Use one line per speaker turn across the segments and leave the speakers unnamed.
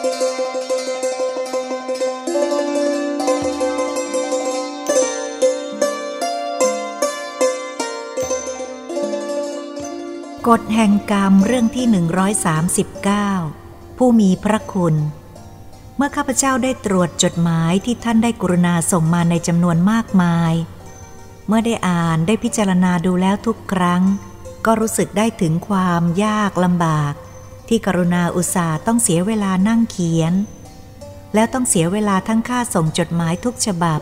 กฎแห่งกรรมเรื่องที่ 139 ผู้มีพระคุณ เมื่อข้าพเจ้าได้ตรวจจดหมายที่ท่านได้กรุณาส่งมาในจำนวนมากมาย เมื่อได้อ่านได้พิจารณาดูแล้วทุกครั้ง ก็รู้สึกได้ถึงความยากลำบาก ที่กรุณาอุตส่าห์ต้องเสียเวลานั่งเขียน แล้วต้องเสียเวลาทั้งค่าส่งจดหมายทุกฉบับ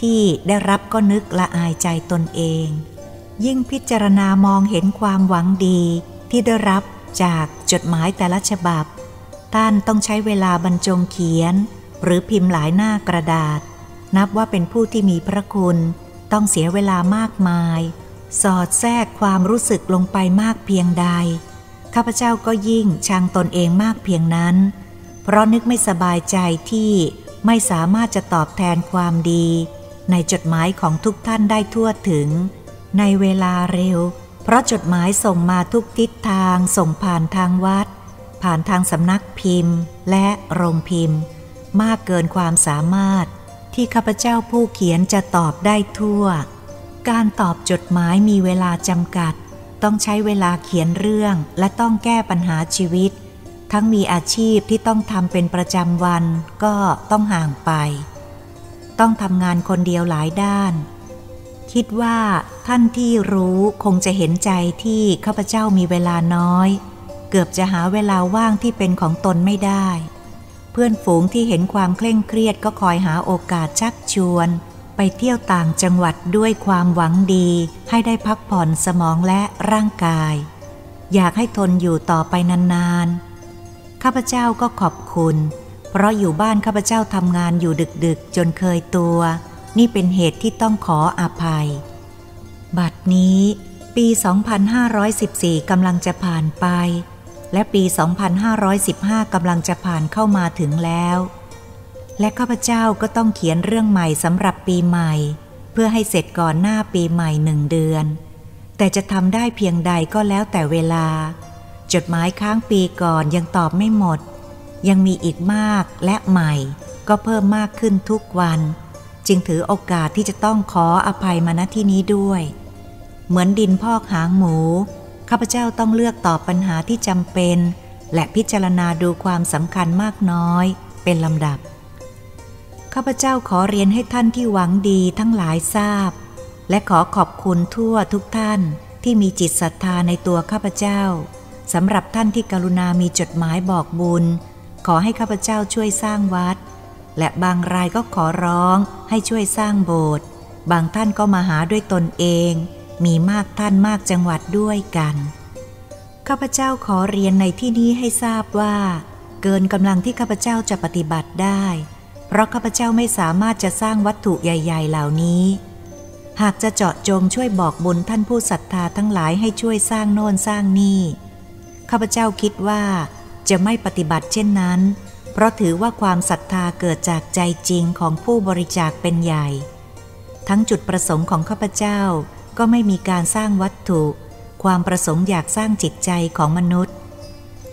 ที่ได้รับก็นึกละอายใจตนเอง ยิ่งพิจารณามองเห็นความหวังดีที่ได้รับจากจดหมายแต่ละฉบับ ท่านต้องใช้เวลาบรรจงเขียน หรือพิมพ์หลายหน้ากระดาษ นับว่าเป็นผู้ที่มีพระคุณ ต้องเสียเวลามากมาย สอดแทรกความรู้สึกลงไปมากเพียงใด ข้าพเจ้าก็ยิ่งชังตนเองมากเพียงนั้น เพราะนึกไม่สบายใจที่ไม่สามารถจะตอบแทนความดี ในจดหมายของทุกท่านได้ทั่วถึง ในเวลาเร็ว เพราะจดหมายส่งมาทุกทิศทางส่งผ่านทางวัด ผ่านทางสำนักพิมพ์ และโรงพิมพ์ มากเกินความสามารถ ที่ข้าพเจ้าผู้เขียนจะตอบได้ทั่ว การตอบจดหมายมีเวลาจำกัด ต้องใช้เวลาเขียนเรื่องและต้องแก้ปัญหาชีวิต ทั้งมีอาชีพที่ต้องทำเป็นประจำวันก็ต้องห่างไป ต้องทำงานคนเดียวหลายด้าน คิดว่าท่านที่รู้คงจะเห็นใจที่ข้าพเจ้ามีเวลาน้อย เกือบจะหาเวลาว่างที่เป็นของตนไม่ได้ เพื่อนฝูงที่เห็นความเคร่งเครียดก็คอยหาโอกาสชักชวน ไปเที่ยวต่างจังหวัดด้วยความหวังดี ให้ได้พักผ่อนสมองและร่างกาย อยากให้ทนอยู่ต่อไปนานๆ ข้าพเจ้าก็ขอบคุณ เพราะอยู่บ้านข้าพเจ้าทำงานอยู่ดึกๆ จนเคยตัว นี่เป็นเหตุที่ต้องขออภัย บัดนี้ปี 2514 กำลังจะผ่านไป และปี 2515 กำลังจะผ่านเข้ามาถึงแล้ว และข้าพเจ้าก็ต้องเขียนเรื่องใหม่สำหรับปีใหม่ เพื่อให้เสร็จก่อนหน้าปีใหม่หนึ่งเดือน แต่จะทำได้เพียงใดก็แล้วแต่เวลา จดหมายค้างปีก่อนยังตอบไม่หมด ยังมีอีกมากและใหม่ ก็เพิ่มมากขึ้นทุกวัน จึงถือโอกาสที่จะต้องขออภัยมาณที่นี้ด้วย เหมือนดินพอกหางหมู ข้าพเจ้าต้องเลือกตอบปัญหาที่จำเป็น และพิจารณาดูความสำคัญมากน้อย เป็นลำดับ ข้าพเจ้าขอเรียนให้ท่านที่หวังดีทั้งหลายทราบ และขอขอบคุณทั่วทุกท่านที่มีจิตศรัทธาในตัวข้าพเจ้าสำหรับท่านที่กรุณามีจดหมายบอกบุญ ขอให้ข้าพเจ้าช่วยสร้างวัด และบางรายก็ขอร้องให้ช่วยสร้างโบสถ์บางท่านก็มาหาด้วยตนเอง มีมากท่านมากจังหวัดด้วยกันข้าพเจ้าขอเรียนในที่นี้ให้ทราบว่า เกินกำลังที่ข้าพเจ้าจะปฏิบัติได้ ราะข้าพเจ้าไม่สามารถจะสร้างวัตถุใหญ่ ๆ เหล่านี้ หากจะเจาะจงช่วยบอกบุญท่านผู้ศรัทธาทั้งหลายให้ช่วยสร้างโน่นสร้างนี่ ข้าพเจ้าคิดว่าจะไม่ปฏิบัติเช่นนั้น เพราะถือว่าความศรัทธาเกิดจากใจจริงของผู้บริจาคเป็นใหญ่ ทั้งจุดประสงค์ของข้าพเจ้าก็ไม่มีการสร้างวัตถุ ความประสงค์อยากสร้างจิตใจของมนุษย์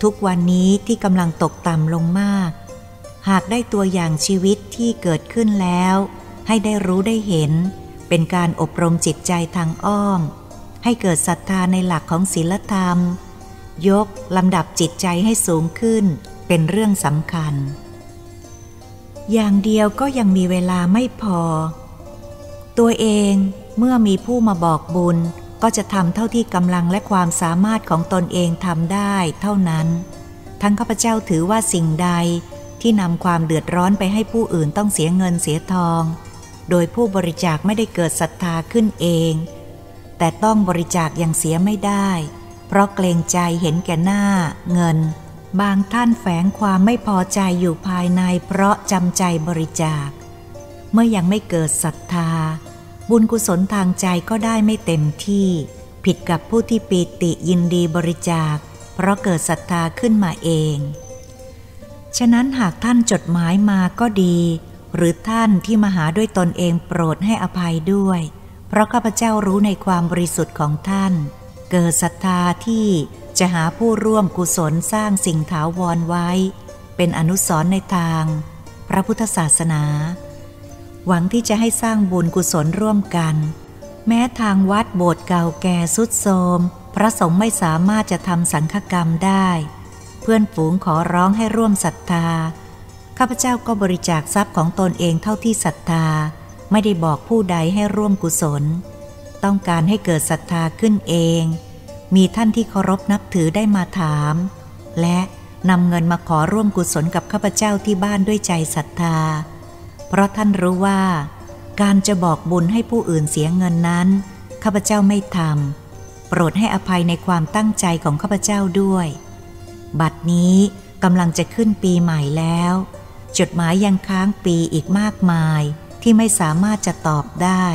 ทุกวันนี้ที่กำลังตกต่ำลงมาก หากได้ตัวอย่างชีวิตที่เกิดขึ้นแล้ว ให้ได้รู้ได้เห็น เป็นการอบรมจิตใจทางอ้อม ให้เกิดศรัทธาในหลักของศีลธรรม ยกลำดับจิตใจให้สูงขึ้น เป็นเรื่องสำคัญ อย่างเดียวก็ยังมีเวลาไม่พอ ตัวเองเมื่อมีผู้มาบอกบุญก็จะทำเท่าที่กำลังและความสามารถของตนเองทำได้เท่านั้น ทั้งข้าพเจ้าถือว่าสิ่งใด ที่นำความเดือดร้อนไปให้ผู้อื่นต้องเสียเงินเสียทอง โดยผู้บริจาคไม่ได้เกิดศรัทธาขึ้นเอง แต่ต้องบริจาคอย่างเสียไม่ได้ เพราะเกรงใจเห็นแก่หน้า เงิน บางท่านแฝงความไม่พอใจอยู่ภายในเพราะจำใจบริจาค เมื่อยังไม่เกิดศรัทธา บุญกุศลทางใจก็ได้ไม่เต็มที่ ผิดกับผู้ที่ปีติยินดีบริจาค เพราะเกิดศรัทธาขึ้นมาเอง ฉะนั้นหากท่านจดหมายมาก็ดี หรือท่านที่มาหาด้วยตนเองโปรดให้อภัยด้วย เพราะข้าพเจ้ารู้ในความบริสุทธิ์ของท่าน เกิดศรัทธาที่จะหาผู้ร่วมกุศลสร้างสิ่งถาวรไว้ เป็นอนุสรณ์ในทาง พระพุทธศาสนา หวังที่จะให้สร้างบุญกุศลร่วมกัน แม้ทางวัดโบสถ์เก่าแก่สุดโทมพระสงฆ์ไม่สามารถจะทำสังฆกรรมได้ เพื่อนฝูงขอร้องให้ร่วมศรัทธา ข้าพเจ้าก็บริจาคทรัพย์ของตนเองเท่าที่ศรัทธา ไม่ได้บอกผู้ใดให้ร่วมกุศล ต้องการให้เกิดศรัทธาขึ้นเอง มีท่านที่เคารพนับถือได้มาถาม และนำเงินมาขอร่วมกุศลกับข้าพเจ้าที่บ้านด้วยใจศรัทธา เพราะท่านรู้ว่า การจะบอกบุญให้ผู้อื่นเสียเงินนั้น ข้าพเจ้าไม่ทำโปรดให้อภัยในความตั้งใจของข้าพเจ้าด้วย บัดนี้กำลังจะขึ้นปีใหม่แล้ว จดหมายยังค้างปีอีกมากมายที่ไม่สามารถจะตอบได้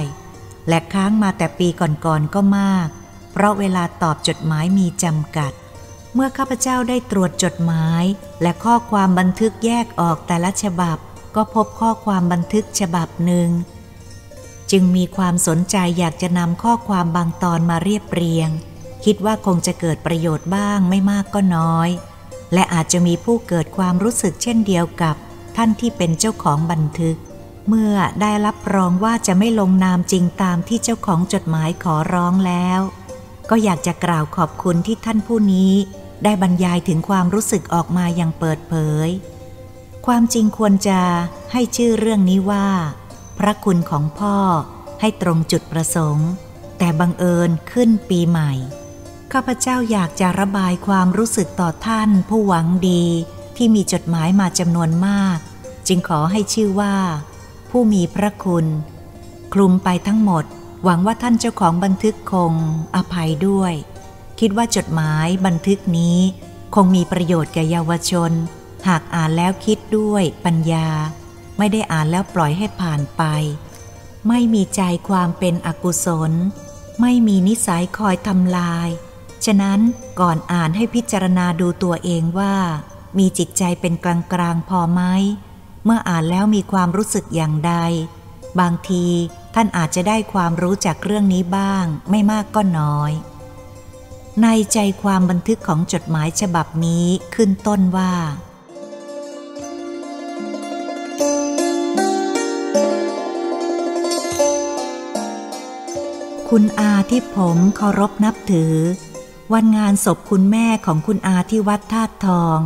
และค้างมาแต่ปีก่อนๆก็มาก เพราะเวลาตอบจดหมายมีจำกัด เมื่อข้าพเจ้าได้ตรวจจดหมาย และข้อความบันทึกแยกออกแต่ละฉบับ ก็พบข้อความบันทึกฉบับหนึ่ง จึงมีความสนใจอยากจะนำข้อความบางตอนมาเรียบเรียง คิดว่าคงจะเกิดประโยชน์บ้างไม่มากก็น้อย และอาจจะมีผู้เกิดความรู้สึกเช่นเดียวกับท่านที่เป็นเจ้าของบันทึก เมื่อได้รับรองว่าจะไม่ลงนามจริงตามที่เจ้าของจดหมายขอร้องแล้ว ก็อยากจะกล่าวขอบคุณที่ท่านผู้นี้ ได้บรรยายถึงความรู้สึกออกมาอย่างเปิดเผย ความจริงควรจะให้ชื่อเรื่องนี้ว่า พระคุณของพ่อให้ตรงจุดประสงค์ แต่บังเอิญขึ้นปีใหม่ ข้าพเจ้าอยากจะระบายความรู้สึกต่อท่านผู้หวังดีที่มีจดหมายมาจำนวนมาก จึงขอให้ชื่อว่า ผู้มีพระคุณ คลุมไปทั้งหมด หวังว่าท่านเจ้าของบันทึกคงอภัยด้วย คิดว่าจดหมายบันทึกนี้ คงมีประโยชน์แก่เยาวชน หากอ่านแล้วคิดด้วยปัญญา ไม่ได้อ่านแล้วปล่อยให้ผ่านไป ไม่มีใจความเป็นอกุศล ไม่มีนิสัยคอยทำลาย ฉะนั้นก่อนอ่านให้พิจารณาดูตัวเองว่า มีจิตใจเป็นกลางกลางพอไหม เมื่ออ่านแล้วมีความรู้สึกอย่างใด บางทีท่านอาจจะได้ความรู้จากเรื่องนี้บ้าง ไม่มากก็น้อย ในใจความบันทึกของจดหมายฉบับนี้ขึ้นต้นว่าคุณอาที่ผมเคารพนับถือ วันงานศพคุณแม่ของคุณอาที่วัดธาตุทอง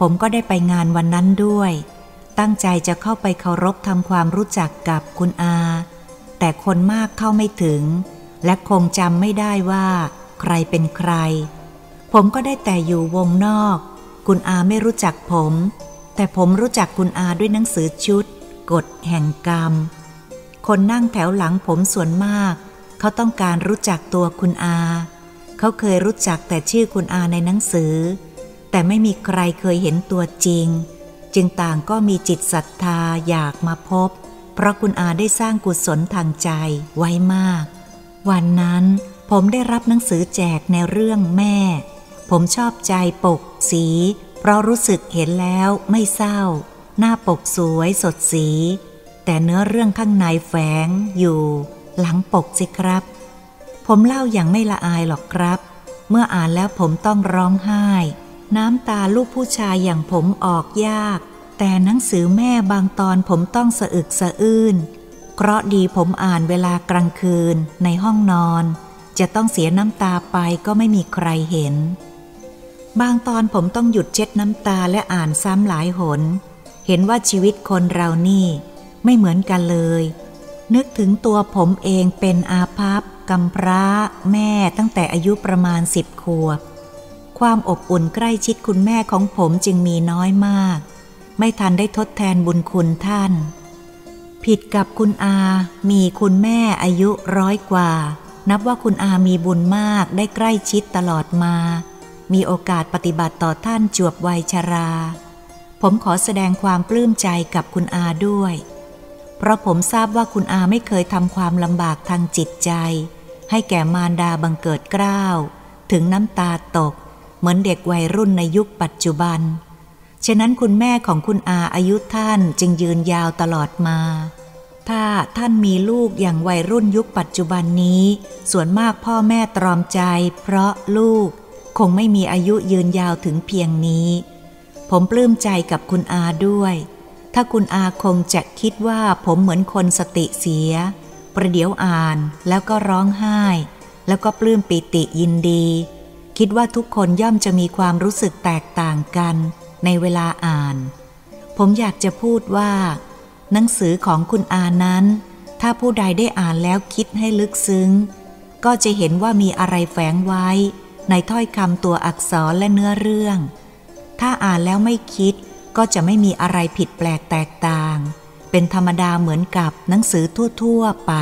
ผมก็ได้ไปงานวันนั้นด้วย ตั้งใจจะเข้าไปเคารพทำความรู้จักกับคุณอา แต่คนมากเข้าไม่ถึง และคงจำไม่ได้ว่า ใครเป็นใคร ผมก็ได้แต่อยู่วงนอก คุณอาไม่รู้จักผม แต่ผมรู้จักคุณอาด้วยหนังสือชุดกฎแห่งกรรม คนนั่งแถวหลังผมส่วนมาก เขาต้องการรู้จักตัวคุณอา เขาเคยรู้จักแต่ชื่อคุณอาในหนังสือ แต่ไม่มีใครเคยเห็นตัวจริง จึงต่างก็มีจิตศรัทธาอยากมาพบ เพราะคุณอาได้สร้างกุศลทางใจไว้มาก วันนั้นผมได้รับหนังสือแจกในเรื่องแม่ ผมชอบใจปกสี เพราะรู้สึกเห็นแล้วไม่เศร้า หน้าปกสวยสดสี แต่เนื้อเรื่องข้างในแฝงอยู่ หลังปกสิครับ ผมเล่าอย่างไม่ละอายหรอกครับ เมื่ออ่านแล้วผมต้องร้องไห้ น้ำตาลูกผู้ชายอย่างผมออกยาก แต่หนังสือแม่บางตอนผมต้องสะอึกสะอื้นเคราะดีผมอ่านเวลากลางคืนในห้องนอน จะต้องเสียน้ำตาไปก็ไม่มีใครเห็น บางตอนผมต้องหยุดเช็ดน้ำตาและอ่านซ้ำหลายหน เห็นว่าชีวิตคนเรานี่ ไม่เหมือนกันเลย นึกถึงตัวผมเองเป็นอาภัพ กำพร้าแม่ตั้งแต่อายุประมาณสิบขวบ ความอบอุ่นใกล้ชิดคุณแม่ของผมจึงมีน้อยมาก ไม่ทันได้ทดแทนบุญคุณท่าน ผิดกับคุณอา มีคุณแม่อายุร้อยกว่า นับว่าคุณอามีบุญมากได้ใกล้ชิดตลอดมา มีโอกาสปฏิบัติต่อท่านจวบวัยชรา ผมขอแสดงความปลื้มใจกับคุณอาด้วย เพราะผมทราบว่าคุณอาไม่เคยทำความลำบากทางจิตใจ ให้แก่มารดาบังเกิดเกล้าว ถึงน้ำตาตก เหมือนเด็กวัยรุ่นในยุคปัจจุบัน ฉะนั้นคุณแม่ของคุณอาอายุท่านจึงยืนยาวตลอดมา ถ้าท่านมีลูกอย่างวัยรุ่นยุคปัจจุบันนี้ ส่วนมากพ่อแม่ตรอมใจ เพราะลูกคงไม่มีอายุยืนยาวถึงเพียงนี้ ผมปลื้มใจกับคุณอาด้วย ถ้าคุณอาคงจะคิดว่าผมเหมือนคนสติเสีย ประเดี๋ยวอ่านแล้วก็ร้องไห้ แล้วก็ปลื้มปิติยินดี คิดว่าทุกคนย่อมจะมีความรู้สึกแตกต่างกันในเวลาอ่าน ผมอยากจะพูดว่า หนังสือของคุณอานั้น ถ้าผู้ใดได้อ่านแล้วคิดให้ลึกซึ้ง ก็จะเห็นว่ามีอะไรแฝงไว้ ในถ้อยคำตัวอักษรและเนื้อเรื่อง ถ้าอ่านแล้วไม่คิดก็จะไม่มีอะไรผิดแปลกแตกต่าง เป็นธรรมดาเหมือนกับหนังสือทั่ว ๆ ไป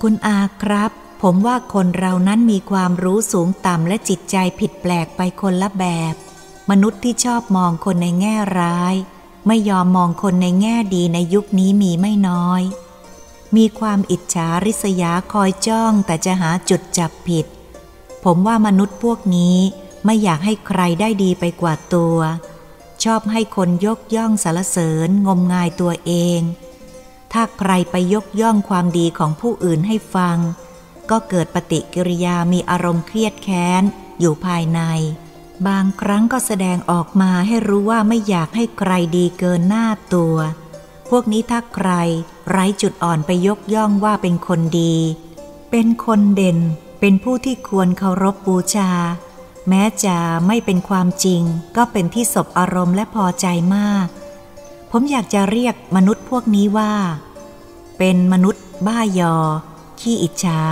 คุณอาครับ ผมว่าคนเรานั้นมีความรู้สูงต่ำและจิตใจผิดแปลกไปคนละแบบ มนุษย์ที่ชอบมองคนในแง่ร้าย ไม่ยอมมองคนในแง่ดีในยุคนี้มีไม่น้อย มีความอิจฉาริษยาคอยจ้องแต่จะหาจุดจับผิด ผมว่ามนุษย์พวกนี้ไม่อยากให้ใครได้ดีไปกว่าตัว ชอบให้คนยกย่องสรรเสริญงมงายตัวเอง ถ้าใครไปยกย่องความดีของผู้อื่นให้ฟัง ก็เกิดปฏิกิริยามีอารมณ์เครียดแค้น อยู่ภายใน บางครั้งก็แสดงออกมาให้รู้ว่าไม่อยากให้ใครดีเกินหน้าตัว พวกนี้ถ้าใครไร้จุดอ่อนไปยกย่องว่าเป็นคนดี เป็นคนเด่น เป็นผู้ที่ควรเคารพบูชา แม้จะไม่เป็นความจริง ก็เป็นที่สบอารมณ์และพอใจมาก ผมอยากจะเรียกมนุษย์พวกนี้ว่า เป็นมนุษย์บ้ายอ ขี้อิจฉา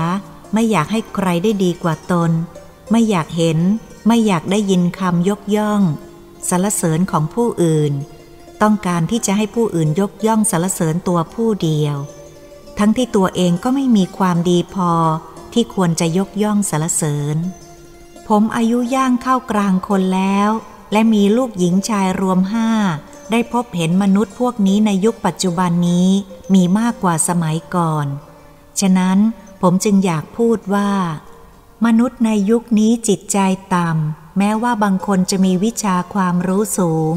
ไม่อยากให้ใครได้ดีกว่าตน ไม่อยากเห็น ไม่อยากได้ยินคำยกย่องสรรเสริญของผู้อื่น ต้องการที่จะให้ผู้อื่นยกย่องสรรเสริญตัวผู้เดียว ทั้งที่ตัวเองก็ไม่มีความดีพอที่ควรจะยกย่องสรรเสริญ ผมอายุย่างเข้ากลางคนแล้ว และมีลูกหญิงชายรวมห้า ได้พบเห็นมนุษย์พวกนี้ในยุคปัจจุบันนี้มีมากกว่าสมัยก่อน ฉะนั้นผมจึงอยากพูดว่า มนุษย์ในยุคนี้จิตใจต่ำ แม้ว่าบางคนจะมีวิชาความรู้สูง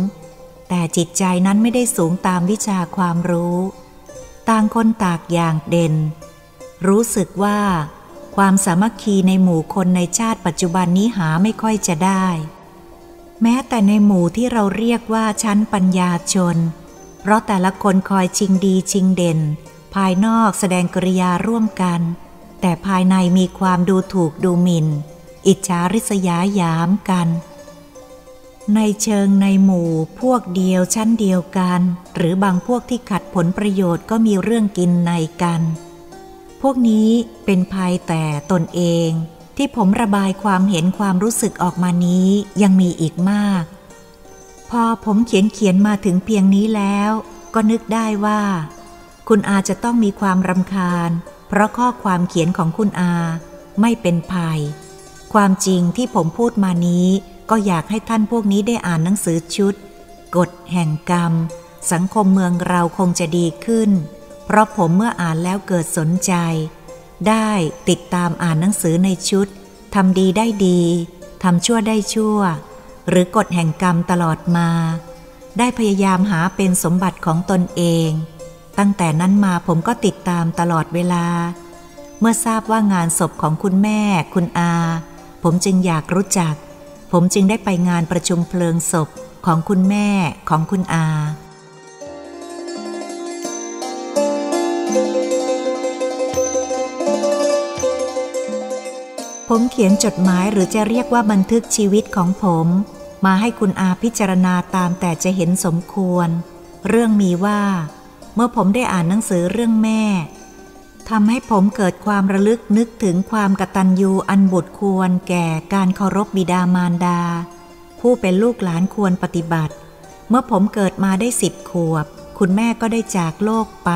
แต่จิตใจนั้นไม่ได้สูงตามวิชาความรู้ ต่างคนตากอย่างเด่น รู้สึกว่า ความสามัคคีในหมู่คนในชาติปัจจุบันนี้หาไม่ค่อยจะได้ แม้แต่ในหมู่ที่เราเรียกว่าชั้นปัญญาชน เพราะแต่ละคนคอยชิงดีชิงเด่น ภายนอกแสดงกริยาร่วมกัน แต่ภายในมีความดูถูกดูหมิน่น อิจฉาริษยาหยามกัน ในเชิงในหมู่พวกเดียวชั้นเดียวกัน หรือบางพวกที่ขัดผลประโยชน์ก็มีเรื่องกินในกัน พวกนี้เป็นภัยแต่ตนเอง ที่ผมระบายความเห็นความรู้สึกออกมานี้ยังมีอีกมาก พอผมเขียนเขียนมาถึงเพียงนี้แล้ว ก็นึกได้ว่า คุณอาจะต้องมีความรำคาญ เพราะข้อความเขียนของคุณอาไม่เป็นภัย ความจริงที่ผมพูดมานี้ ก็อยากให้ท่านพวกนี้ได้อ่านหนังสือชุด กฎแห่งกรรม สังคมเมืองเราคงจะดีขึ้น เพราะผมเมื่ออ่านแล้วเกิดสนใจ ได้ติดตามอ่านหนังสือในชุดทำดีได้ดีทำชั่วได้ชั่ว หรือกฎแห่งกรรมตลอดมา ได้พยายามหาเป็นสมบัติของตนเอง ตั้งแต่นั้นมาผมก็ติดตามตลอดเวลา เมื่อทราบว่างานศพของคุณแม่ คุณอา ผมจึงอยากรู้จัก ผมจึงได้ไปงานประชุมเพลิงศพของคุณแม่ของคุณอา ผมเขียนจดหมายหรือจะเรียกว่าบันทึกชีวิตของผม มาให้คุณอาพิจารณาตามแต่จะเห็นสมควร เรื่องมีว่า เมื่อผมได้อ่านหนังสือเรื่องแม่ทำให้ผมเกิดความระลึกนึกถึงความกตัญญูอันบุตรควรแก่การเคารพบิดามารดา ผู้เป็นลูกหลานควรปฏิบัติ เมื่อผมเกิดมาได้สิบขวบ คุณแม่ก็ได้จากโลกไป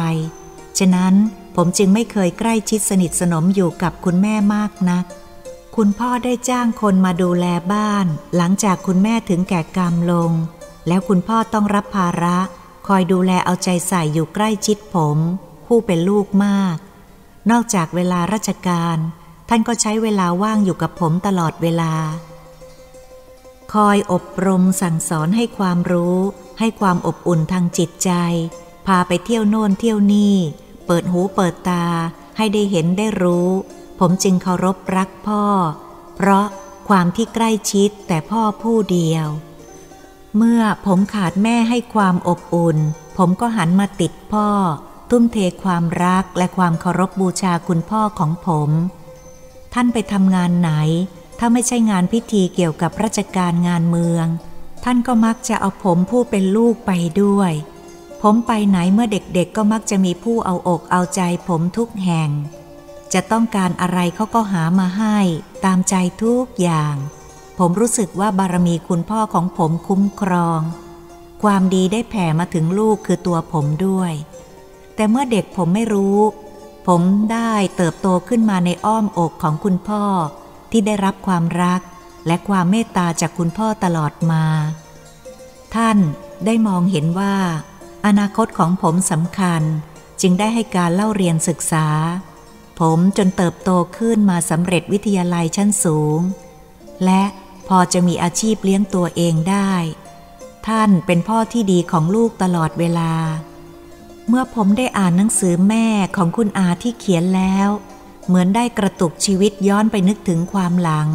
ฉะนั้นผมจึงไม่เคยใกล้ชิดสนิทสนมอยู่กับคุณแม่มากนัก คุณพ่อได้จ้างคนมาดูแลบ้าน หลังจากคุณแม่ถึงแก่กรรมลง แล้วคุณพ่อต้องรับภาระ คอยดูแลเอาใจใส่อยู่ใกล้ชิดผม ผู้เป็นลูกมาก นอกจากเวลาราชการ ท่านก็ใช้เวลาว่างอยู่กับผมตลอดเวลา คอยอบรมสั่งสอนให้ความรู้ ให้ความอบอุ่นทางจิตใจ พาไปเที่ยวโน่นเที่ยวนี่ เปิดหูเปิดตา ให้ได้เห็นได้รู้ ผมจึงเคารพรักพ่อ เพราะความที่ใกล้ชิดแต่พ่อผู้เดียว เมื่อผมขาดแม่ให้ความอบอุ่น ผมก็หันมาติดพ่อ ทุ่มเทความรักและความเคารพบบูชาคุณพ่อของผม ท่านไปทำงานไหน ถ้าไม่ใช่งานพิธีเกี่ยวกับราชการงานเมือง ท่านก็มักจะเอาผมผู้เป็นลูกไปด้วย ผมไปไหนเมื่อเด็กๆก็มักจะมีผู้เอาอกเอาใจผมทุกแห่ง จะต้องการอะไรเขาก็หามาให้ตามใจทุกอย่าง ผมรู้สึกว่าบารมีคุณพ่อของผมคุ้มครอง ความดีได้แผ่มาถึงลูกคือตัวผมด้วย แต่เมื่อเด็กผมไม่รู้ ผมได้เติบโตขึ้นมาในอ้อมอกของคุณพ่อ ที่ได้รับความรักและความเมตตาจากคุณพ่อตลอดมา ท่านได้มองเห็นว่า อนาคตของผมสำคัญจึงได้ให้การเล่าเรียนศึกษา ผมจนเติบโตขึ้นมาสำเร็จวิทยาลัยชั้นสูง และพอจะมีอาชีพเลี้ยงตัวเองได้ ท่านเป็นพ่อที่ดีของลูกตลอดเวลา เมื่อผมได้อ่านหนังสือแม่ของคุณอาที่เขียนแล้ว เหมือนได้กระตุกชีวิตย้อนไปนึกถึงความหลัง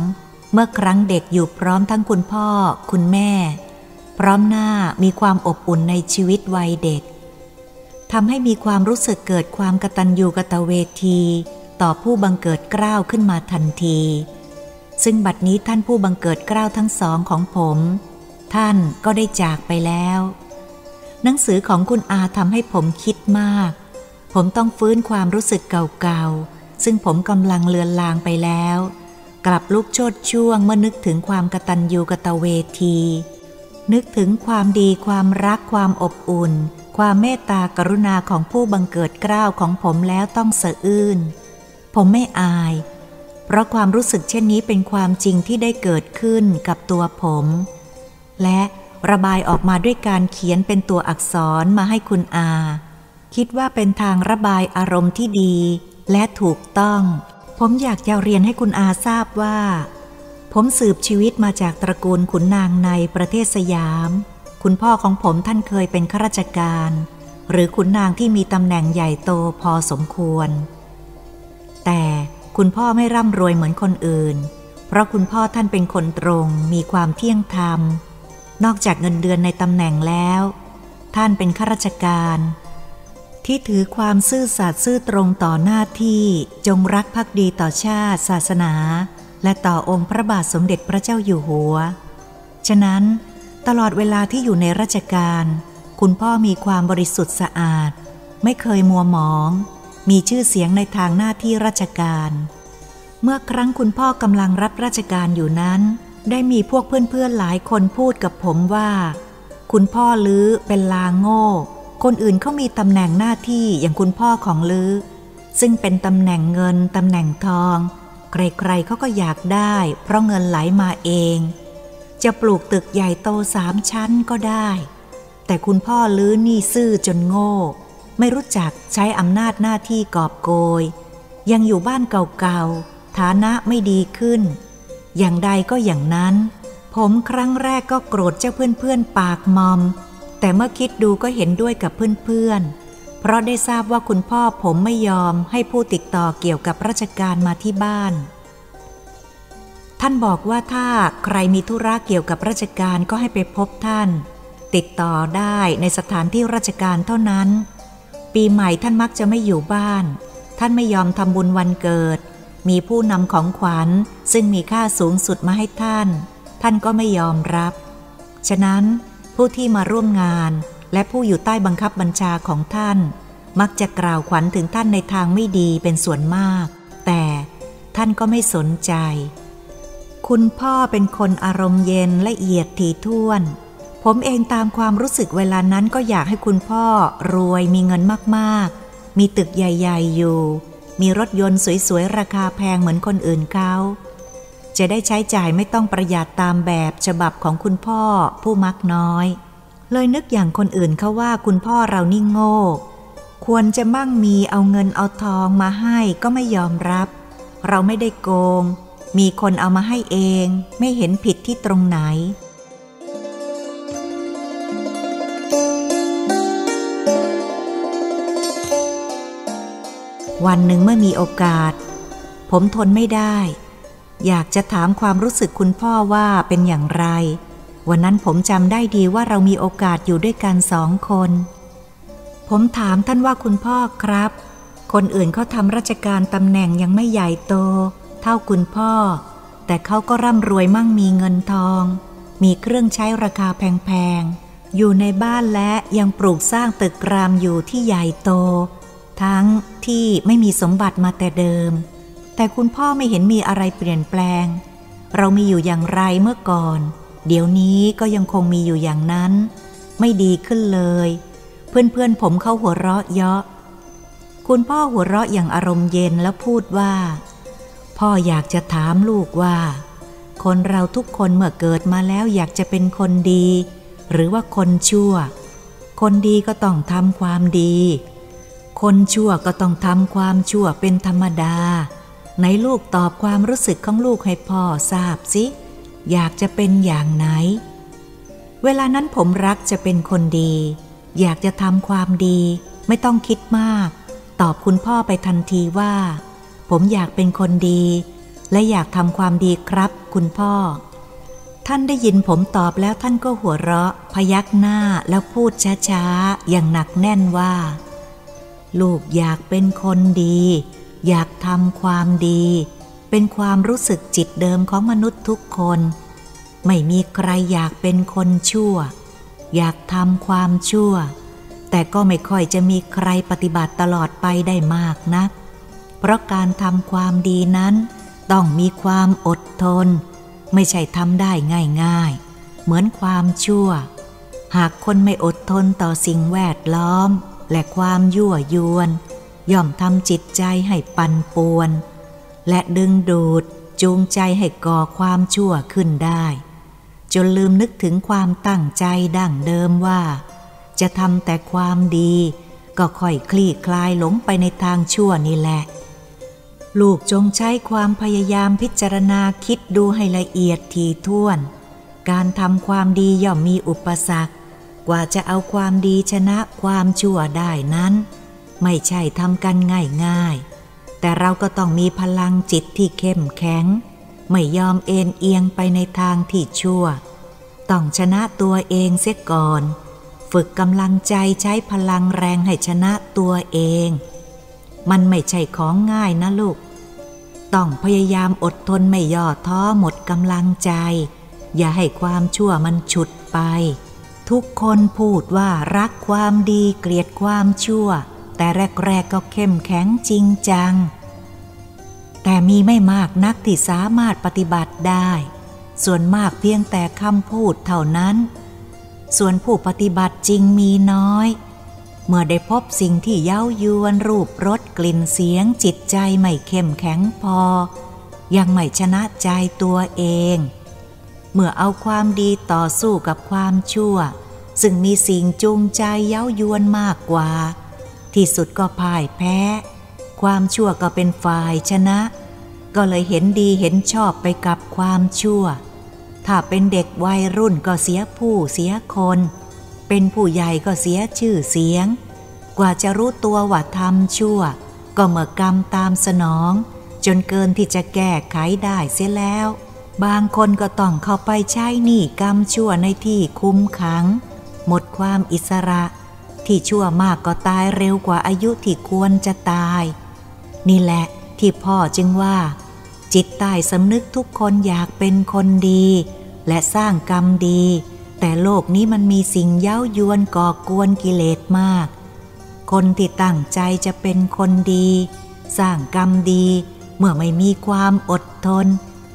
เมื่อครั้งเด็กอยู่พร้อมทั้งคุณพ่อ คุณแม่ พร้อมหน้ามีความอบอุ่นในชีวิตวัยเด็ก ทำให้มีความรู้สึกเกิดความกตัญญูกตเวที ต่อผู้บังเกิดเกล้าวขึ้นมาทันที ซึ่งบัดนี้ท่านผู้บังเกิดเกล้าวทั้งสองของผม ท่านก็ได้จากไปแล้ว หนังสือของคุณอาทำให้ผมคิดมาก ผมต้องฟื้นความรู้สึกเก่าๆ ซึ่งผมกำลังเลือนลางไปแล้ว กลับลุกโชดช่วงเมื่อนึกถึงความกตัญญูกตเวที นึกถึงความดีความรักความอบอุ่น ความเมตตากรุณาของผู้บังเกิดเกล้าวของผมแล้วต้องสะอื้น ผมไม่อาย เพราะความรู้สึกเช่นนี้เป็นความจริงที่ได้เกิดขึ้นกับตัวผม และระบายออกมาด้วยการเขียนเป็นตัวอักษรมาให้คุณอา คิดว่าเป็นทางระบายอารมณ์ที่ดี และถูกต้อง ผมอยากจะเรียนให้คุณอาทราบว่า ผมสืบชีวิตมาจากตระกูลขุนนางในประเทศสยาม คุณพ่อของผมท่านเคยเป็นข้าราชการ หรือขุนนางที่มีตำแหน่งใหญ่โตพอสมควร แต่คุณพ่อไม่ร่ำรวยเหมือนคนอื่น เพราะคุณพ่อท่านเป็นคนตรงมีความเที่ยงธรรม นอกจากเงินเดือนในตำแหน่งแล้ว ท่านเป็นข้าราชการ ที่ถือความซื่อสัตย์ซื่อตรงต่อหน้าที่จงรักภักดีต่อชาติ ศาสนา และต่อองค์พระบาทสมเด็จพระเจ้าอยู่หัว ฉะนั้น ตลอดเวลาที่อยู่ในราชการ คุณพ่อมีความบริสุทธิ์สะอาด ไม่เคยมัวหมอง มีชื่อเสียงในทางหน้าที่ราชการ เมื่อครั้งคุณพ่อกำลังรับราชการอยู่นั้น ได้มีพวกเพื่อนๆหลายคนพูดกับผมว่า คุณพ่อลือเป็นลางโง่ คนอื่นเขามีตำแหน่งหน้าที่อย่างคุณพ่อของลือซึ่งเป็นตำแหน่งเงินตำแหน่งทอง ใครๆเขาก็อยากได้ เพราะเงินไหลมาเอง จะปลูกตึกใหญ่โตสามชั้นก็ได้ แต่คุณพ่อลื้อนี่ซื่อจนโง่ ไม่รู้จักใช้อำนาจหน้าที่กอบโกย ยังอยู่บ้านเก่าๆ ฐานะไม่ดีขึ้น อย่างใดก็อย่างนั้น ผมครั้งแรกก็โกรธเจ้าเพื่อนๆ ปากมอม แต่เมื่อคิดดูก็เห็นด้วยกับเพื่อนๆ เพราะได้ทราบว่าคุณพ่อผมไม่ยอมให้ผู้ติดต่อเกี่ยวกับราชการมาที่บ้าน ท่านบอกว่าถ้าใครมีธุระเกี่ยวกับราชการก็ให้ไปพบท่าน ติดต่อได้ในสถานที่ราชการเท่านั้น ปีใหม่ท่านมักจะไม่อยู่บ้าน ท่านไม่ยอมทำบุญวันเกิด มีผู้นำของขวัญซึ่งมีค่าสูงสุดมาให้ท่าน ท่านก็ไม่ยอมรับ ฉะนั้นผู้ที่มาร่วมงานและผู้อยู่ใต้บังคับบัญชาของท่าน มักจะกล่าวขวัญถึงท่านในทางไม่ดีเป็นส่วนมาก แต่ท่านก็ไม่สนใจ คุณพ่อเป็นคนอารมณ์เย็นละเอียดถี่ถ้วน ผมเองตามความรู้สึกเวลานั้นก็อยากให้คุณพ่อรวยมีเงินมากๆ มีตึกใหญ่ ๆ อยู่ มีรถยนต์สวย ๆ ราคาแพงเหมือนคนอื่นเขาจะได้ใช้จ่ายไม่ต้องประหยัดตามแบบฉบับของคุณพ่อผู้มักน้อย เลยนึกอย่างคนอื่นเขาว่าคุณพ่อเรานิ่โง่ ควรจะมั่งมีเอาเงินเอาทองมาให้ก็ไม่ยอมรับ เราไม่ได้โกง มีคนเอามาให้เองไม่เห็นผิดที่ตรงไหน วันหนึ่งเมื่อมีโอกาส ผมทนไม่ได้ อยากจะถามความรู้สึกคุณพ่อว่าเป็นอย่างไร วันนั้นผมจำได้ดีว่าเรามีโอกาสอยู่ด้วยกันสองคน ผมถามท่านว่าคุณพ่อครับ คนอื่นเขาทำราชการตำแหน่งยังไม่ใหญ่โต เท่าคุณพ่อ แต่เขาก็ร่ำรวยมั่งมีเงินทอง มีเครื่องใช้ราคาแพงๆ อยู่ในบ้านและยังปลูกสร้างตึกรามอยู่ที่ใหญ่โต ทั้งที่ไม่มีสมบัติมาแต่เดิม แต่คุณพ่อไม่เห็นมีอะไรเปลี่ยนแปลง เรามีอยู่อย่างไรเมื่อก่อน เดี๋ยวนี้ก็ยังคงมีอยู่อย่างนั้น ไม่ดีขึ้นเลย เพื่อนๆผมเข้าหัวเราะเยาะคุณพ่อหัวเราะอย่างอารมณ์เย็นแล้วพูดว่า พ่ออยากจะถามลูกว่า คนเราทุกคนเมื่อเกิดมาแล้วอยากจะเป็นคนดี หรือว่าคนชั่ว คนดีก็ต้องทำความดี คนชั่วก็ต้องทำความชั่วเป็นธรรมดาไหนลูกตอบความรู้สึกของลูกให้พ่อทราบสิ อยากจะเป็นอย่างไหน เวลานั้นผมรักจะเป็นคนดี อยากจะทำความดี ไม่ต้องคิดมาก ตอบคุณพ่อไปทันทีว่า ผมอยากเป็นคนดี และอยากทำความดีครับ คุณพ่อ ท่านได้ยินผมตอบแล้วท่านก็หัวเราะ พยักหน้าแล้วพูดช้าๆ อย่างหนักแน่นว่า ลูกอยากเป็นคนดี อยากทำความดี เป็นความรู้สึกจิตเดิมของมนุษย์ทุกคน ไม่มีใครอยากเป็นคนชั่ว อยากทำความชั่ว แต่ก็ไม่ค่อยจะมีใครปฏิบัติตลอดไปได้มากนัก เพราะการทำความดีนั้น ต้องมีความอดทน ไม่ใช่ทำได้ง่ายๆ เหมือนความชั่ว หากคนไม่อดทนต่อสิ่งแวดล้อม และความยั่วยวน ย่อมทำจิตใจให้ปั่นป่วน และดึงดูดจูงใจให้ก่อความชั่วขึ้นได้ จนลืมนึกถึงความตั้งใจดั้งเดิมว่า จะทำแต่ความดี ก็ค่อยคลี่คลายหลงไปในทางชั่วนี่แหละ ลูกจงใช้ความพยายามพิจารณาคิดดูให้ละเอียดถี่ถ้วน การทำความดีย่อมมีอุปสรรค กว่าจะเอาความดีชนะความชั่วได้นั้น ไม่ใช่ทำกันง่ายๆ แต่เราก็ต้องมีพลังจิตที่เข้มแข็ง ไม่ยอมเอ็นเอียงไปในทางที่ชั่ว ต้องชนะตัวเองเสียก่อน ฝึกกำลังใจใช้พลังแรงให้ชนะตัวเอง มันไม่ใช่ของง่ายนะลูก ต้องพยายามอดทนไม่ย่อท้อหมดกำลังใจ อย่าให้ความชั่วมันฉุดไป ทุกคนพูดว่ารักความดีเกลียดความชั่ว แต่แรกๆก็เข้มแข็งจริงจัง แต่มีไม่มากนักที่สามารถปฏิบัติได้ ส่วนมากเพียงแต่คำพูดเท่านั้น ส่วนผู้ปฏิบัติจริงมีน้อย เมื่อได้พบสิ่งที่เย้ายวนรูปรสกลิ่นเสียงจิตใจไม่เข้มแข็งพอ ยังไม่ชนะใจตัวเอง เมื่อเอาความดีต่อสู้กับความชั่ว ซึ่งมีสิ่งจูงใจเย้ายวนมากกว่า ที่สุดก็พ่ายแพ้ ความชั่วก็เป็นฝ่ายชนะ ก็เลยเห็นดีเห็นชอบไปกับความชั่ว ถ้าเป็นเด็กวัยรุ่นก็เสียผู้เสียคน เป็นผู้ใหญ่ก็เสียชื่อเสียง กว่าจะรู้ตัวว่าทำชั่ว ก็เมื่อกรรมตามสนอง จนเกินที่จะแก้ไขได้เสียแล้ว บางคนก็ต้องเข้าไปใช้หนี้กรรมชั่วในที่คุ้มขัง หมดความอิสระ ที่ชั่วมากก็ตายเร็วกว่าอายุที่ควรจะตาย นี่แหละที่พ่อจึงว่า จิตใต้สำนึกทุกคนอยากเป็นคนดี และสร้างกรรมดี แต่โลกนี้มันมีสิ่งเย้ายวนก่อกวนกิเลสมาก คนที่ตั้งใจจะเป็นคนดี สร้างกรรมดี เมื่อไม่มีความอดทน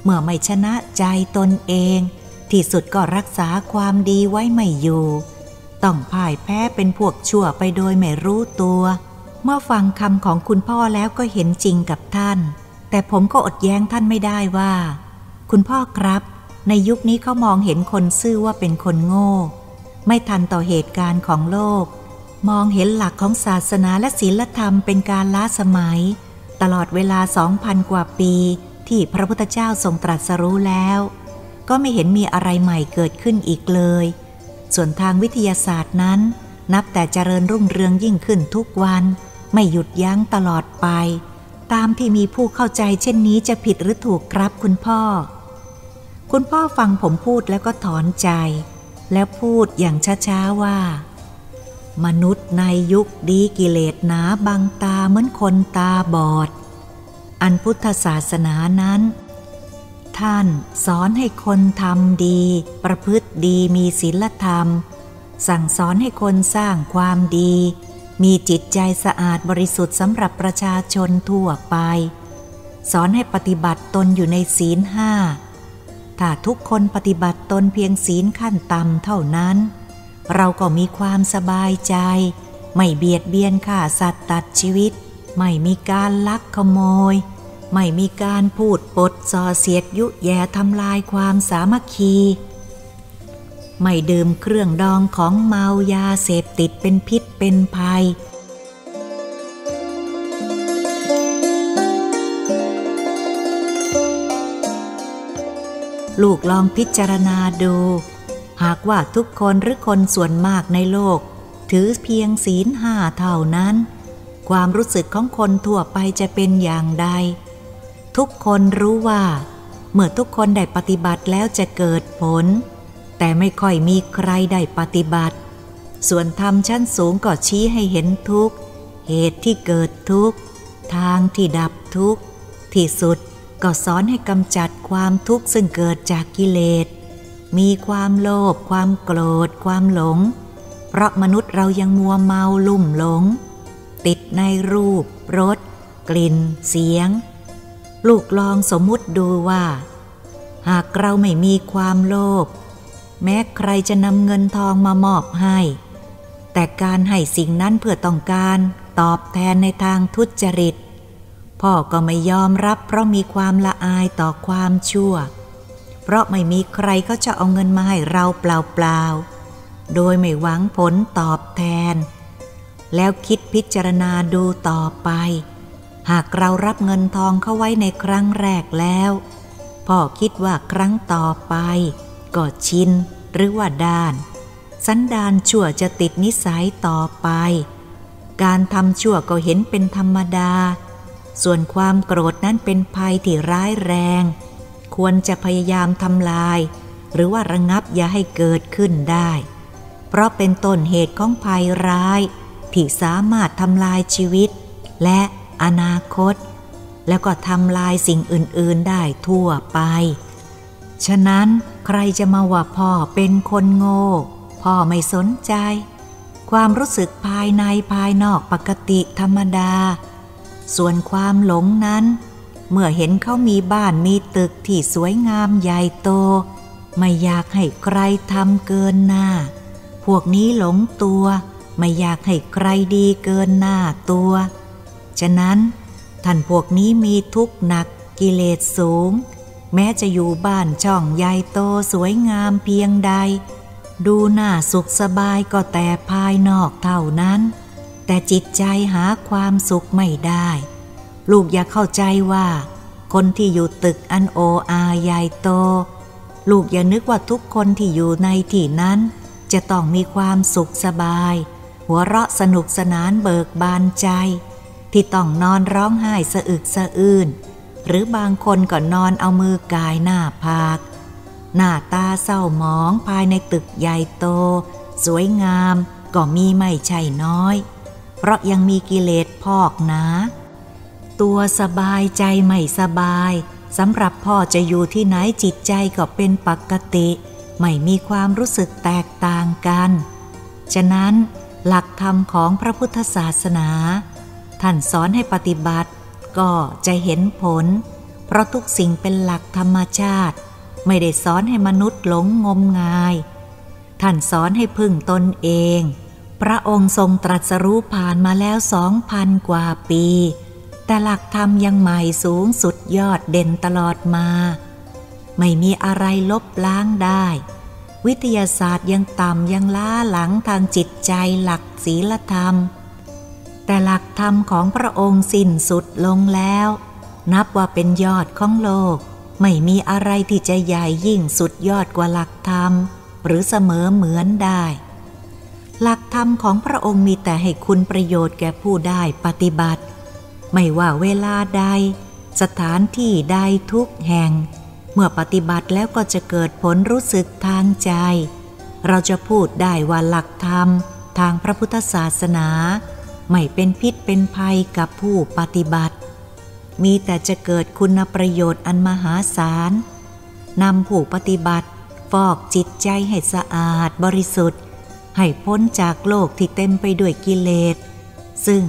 เมื่อไม่ชนะใจตนเอง ที่สุดก็รักษาความดีไว้ไม่อยู่ ต้องพ่ายแพ้เป็นพวกชั่วไปโดยไม่รู้ตัว เมื่อฟังคำของคุณพ่อแล้วก็เห็นจริงกับท่าน แต่ผมก็อดแย้งท่านไม่ได้ว่า คุณพ่อครับ ในยุคนี้เขามองเห็นคนซื่อว่าเป็นคนโง่ ไม่ทันต่อเหตุการณ์ของโลก มองเห็นหลักของศาสนาและศีลธรรมเป็นการล้าสมัย ตลอดเวลาสองพันกว่าปีที่พระพุทธเจ้าทรงตรัสรู้แล้ว ก็ไม่เห็นมีอะไรใหม่เกิดขึ้นอีกเลย ส่วนทางวิทยาศาสตร์นั้น นับแต่เจริญรุ่งเรืองยิ่งขึ้นทุกวัน ไม่หยุดยั้งตลอดไป ตามที่มีผู้เข้าใจเช่นนี้จะผิดหรือถูกครับคุณพ่อ คุณพ่อฟังผมพูดแล้วก็ถอนใจ แล้วพูดอย่างช้าๆว่า มนุษย์ในยุคดีกิเลสหนาบังตาเหมือนคนตาบอด อันพุทธศาสนานั้น ท่านสอนให้คนทำดี ประพฤติดีมีศีลธรรม สั่งสอนให้คนสร้างความดี มีจิตใจสะอาดบริสุทธิ์สำหรับประชาชนทั่วไป สอนให้ปฏิบัติตนอยู่ในศีลห้า ถ้าทุกคนปฏิบัติตนเพียงศีลขั้นต่ำเท่านั้น เราก็มีความสบายใจ ไม่เบียดเบียนฆ่าสัตว์ตัดชีวิต ไม่มีการลักขโมย ไม่มีการพูดปดส่อเสียดยุแย่ทำลายความสามัคคี ไม่ดื่มเครื่องดองของเมายาเสพติดเป็นพิษเป็นภัย ลูกลองพิจารณาดู หากว่าทุกคนหรือคนส่วนมากในโลก ถือเพียงศีลห้าเท่านั้น ความรู้สึกของคนทั่วไปจะเป็นอย่างใด ทุกคนรู้ว่า เมื่อทุกคนได้ปฏิบัติแล้วจะเกิดผล แต่ไม่ค่อยมีใครได้ปฏิบัติ ส่วนธรรมชั้นสูงก็ชี้ให้เห็นทุกเหตุที่เกิดทุกทางที่ดับทุกที่สุด ก็สอนให้กำจัดความทุกข์ซึ่งเกิดจากกิเลส มีความโลภความโกรธ ความหลง เพราะมนุษย์เรายังมัวเมาลุ่มหลง ติดในรูปรสกลิ่น เสียง ลูกลองสมมุติดูว่า หากเราไม่มีความโลภแม้ใครจะนำเงินทองมามอบให้ แต่การให้สิ่งนั้นเพื่อต้องการตอบแทนในทางทุจริต พ่อก็ไม่ยอมรับเพราะมีความละอายต่อความชั่ว เพราะไม่มีใครเขาจะเอาเงินมาให้เราเปล่าๆ โดยไม่หวังผลตอบแทน แล้วคิดพิจารณาดูต่อไป หากเรารับเงินทองเข้าไว้ในครั้งแรกแล้ว พ่อคิดว่าครั้งต่อไป ก็ชินหรือว่าด้าน สันดานชั่วจะติดนิสัยต่อไป การทำชั่วก็เห็นเป็นธรรมดา ส่วนความโกรธนั้นเป็นภัยที่ร้ายแรง ควรจะพยายามทำลาย หรือว่าระงับอย่าให้เกิดขึ้นได้ เพราะเป็นต้นเหตุของภัยร้าย ที่สามารถทำลายชีวิต และอนาคต แล้วก็ทำลายสิ่งอื่น ๆได้ทั่วไป ฉะนั้นใครจะมาว่าพ่อเป็นคนโง่ พ่อไม่สนใจ ความรู้สึกภายในภายนอกปกติธรรมดา ส่วนความหลงนั้น เมื่อเห็นเขามีบ้านมีตึกที่สวยงามใหญ่โต ไม่อยากให้ใครทำเกินหน้า พวกนี้หลงตัว ไม่อยากให้ใครดีเกินหน้าตัว ฉะนั้น ท่านพวกนี้มีทุกข์หนักกิเลสสูง แม้จะอยู่บ้านช่องใหญ่โตสวยงามเพียงใด ดูหน้าสุขสบายก็แต่ภายนอกเท่านั้น แต่จิตใจหาความสุขไม่ได้ ลูกอย่าเข้าใจว่า คนที่อยู่ตึกอันโออาใหญ่โต ลูกอย่านึกว่าทุกคนที่อยู่ในที่นั้น จะต้องมีความสุขสบาย หัวเราะสนุกสนานเบิกบานใจ ที่ต้องนอนร้องไห้สะอึกสะอื้นหรือบางคนก็นอนเอามือกายหน้าผาก หน้าตาเศร้าหมองภายในตึกใหญ่โต สวยงามก็มีไม่ใช่น้อย เพราะยังมีกิเลสพอกหนาตัวสบายใจไม่สบายสำหรับพ่อจะอยู่ที่ไหนจิตใจก็เป็นปกติ ไม่มีความรู้สึกแตกต่างกัน ฉะนั้นหลักธรรมของพระพุทธศาสนา ท่านสอนให้ปฏิบัติ ก็จะเห็นผล เพราะทุกสิ่งเป็นหลักธรรมชาติ ไม่ได้สอนให้มนุษย์หลงงมงาย ท่านสอนให้พึ่งตนเอง ระองค์ทรงตรัสรู้ผ่านมาแล้วสองพันกว่าปี แต่หลักธรรมยังใหม่สูงสุดยอดเด่นตลอดมา ไม่มีอะไรลบล้างได้ วิทยาศาสตร์ยังต่ำยังล้าหลังทางจิตใจหลักศีลธรรม แต่หลักธรรมของพระองค์สิ้นสุดลงแล้ว นับว่าเป็นยอดของโลก ไม่มีอะไรที่จะใหญ่ยิ่งสุดยอดกว่าหลักธรรม หรือเสมอเหมือนได้ หลักธรรมของพระองค์มีแต่ให้คุณประโยชน์แก่ผู้ได้ปฏิบัติ ไม่ว่าเวลาใด สถานที่ใดทุกแห่ง เมื่อปฏิบัติแล้วก็จะเกิดผลรู้สึกทางใจ เราจะพูดได้ว่าหลักธรรม ทางพระพุทธศาสนา ไม่เป็นพิษเป็นภัยกับผู้ปฏิบัติ มีแต่จะเกิดคุณประโยชน์อันมหาศาลนำผู้ปฏิบัติ ฟอกจิตใจให้สะอาดบริสุทธิ์ ให้พ้นจากโลกที่เต็มไปด้วยกิเลส ซึ่ง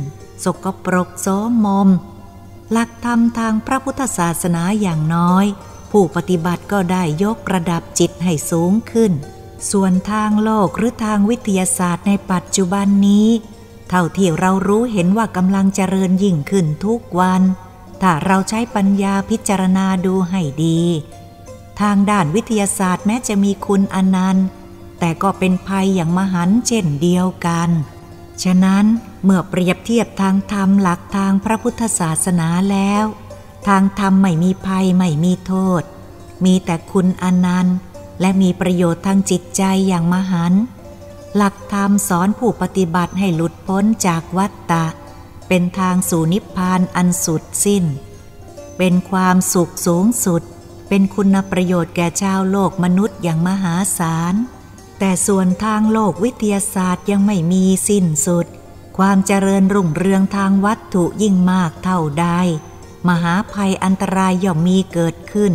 สกปรกโสมม หลักธรรมทางพระพุทธศาสนาอย่างน้อย ผู้ปฏิบัติก็ได้ยกระดับจิตให้สูงขึ้น ส่วนทางโลกหรือทางวิทยาศาสตร์ในปัจจุบันนี้ เท่าที่เรารู้เห็นว่ากำลังเจริญยิ่งขึ้นทุกวัน ถ้าเราใช้ปัญญาพิจารณาดูให้ดี ทางด้านวิทยาศาสตร์แม้จะมีคุณอนันต์ แต่ก็เป็นภัยอย่างมหันเช่นเดียวกัน ฉะนั้นเมื่อเปรียบเทียบทางธรรมหลักทางพระพุทธศาสนาแล้ว ทางธรรมไม่มีภัยไม่มีโทษ มีแต่คุณอนันต์ และมีประโยชน์ทางจิตใจอย่างมหันหลักธรรมสอนผู้ปฏิบัติให้หลุดพ้นจากวัฏฏะเป็นทางสู่นิพพานอันสุดสิ้น เป็นความสุขสูงสุด เป็นคุณประโยชน์แก่ชาวโลกมนุษย์อย่างมหาศาล แต่ส่วนทางโลกวิทยาศาสตร์ยังไม่มีสิ้นสุด ความเจริญรุ่งเรืองทางวัตถุยิ่งมากเท่าใด มหาภัยอันตรายย่อมมีเกิดขึ้น